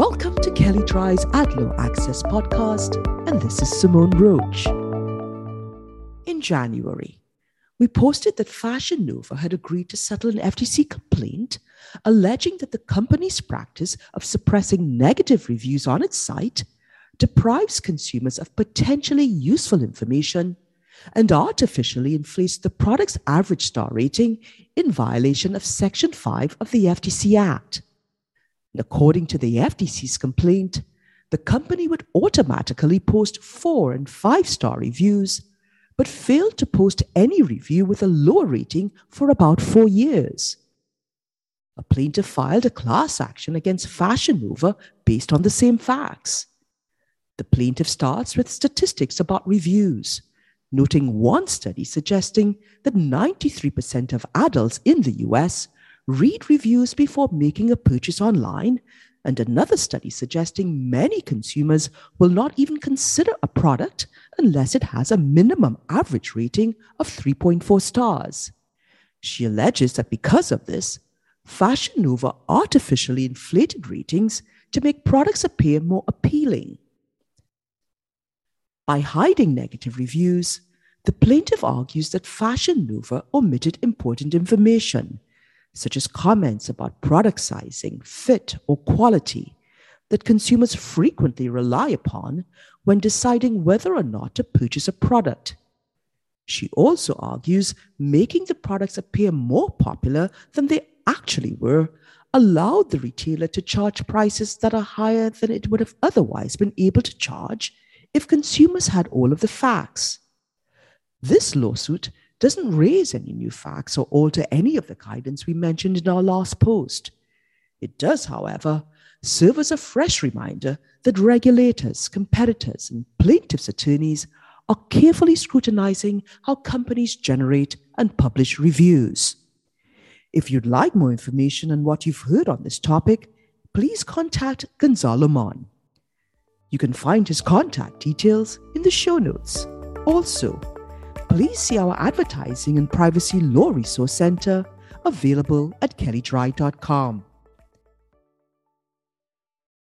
Welcome to Kelley Drye's Ad Law Access podcast, and this is Simone Roach. In January, we posted that Fashion Nova had agreed to settle an FTC complaint alleging that the company's practice of suppressing negative reviews on its site deprives consumers of potentially useful information and artificially inflates the product's average star rating in violation of Section 5 of the FTC Act. According to the FTC's complaint, the company would automatically post four and five star reviews, but failed to post any review with a lower rating for about four years. A plaintiff filed a class action against Fashion Nova based on the same facts. The plaintiff starts with statistics about reviews, noting one study suggesting that 93% of adults in the US read reviews before making a purchase online, and another study suggesting many consumers will not even consider a product unless it has a minimum average rating of 3.4 stars. She alleges that because of this, Fashion Nova artificially inflated ratings to make products appear more appealing. By hiding negative reviews, the plaintiff argues that Fashion Nova omitted important information, such as comments about product sizing, fit, or quality that consumers frequently rely upon when deciding whether or not to purchase a product. She also argues making the products appear more popular than they actually were allowed the retailer to charge prices that are higher than it would have otherwise been able to charge if consumers had all of the facts. This lawsuit doesn't raise any new facts or alter any of the guidance we mentioned in our last post. It does, however, serve as a fresh reminder that regulators, competitors, and plaintiffs' attorneys are carefully scrutinizing how companies generate and publish reviews. If you'd like more information on what you've heard on this topic, please contact Gonzalo Mon. You can find his contact details in the show notes. Also, please see our Advertising and Privacy Law Resource Center available at kelleydrye.com.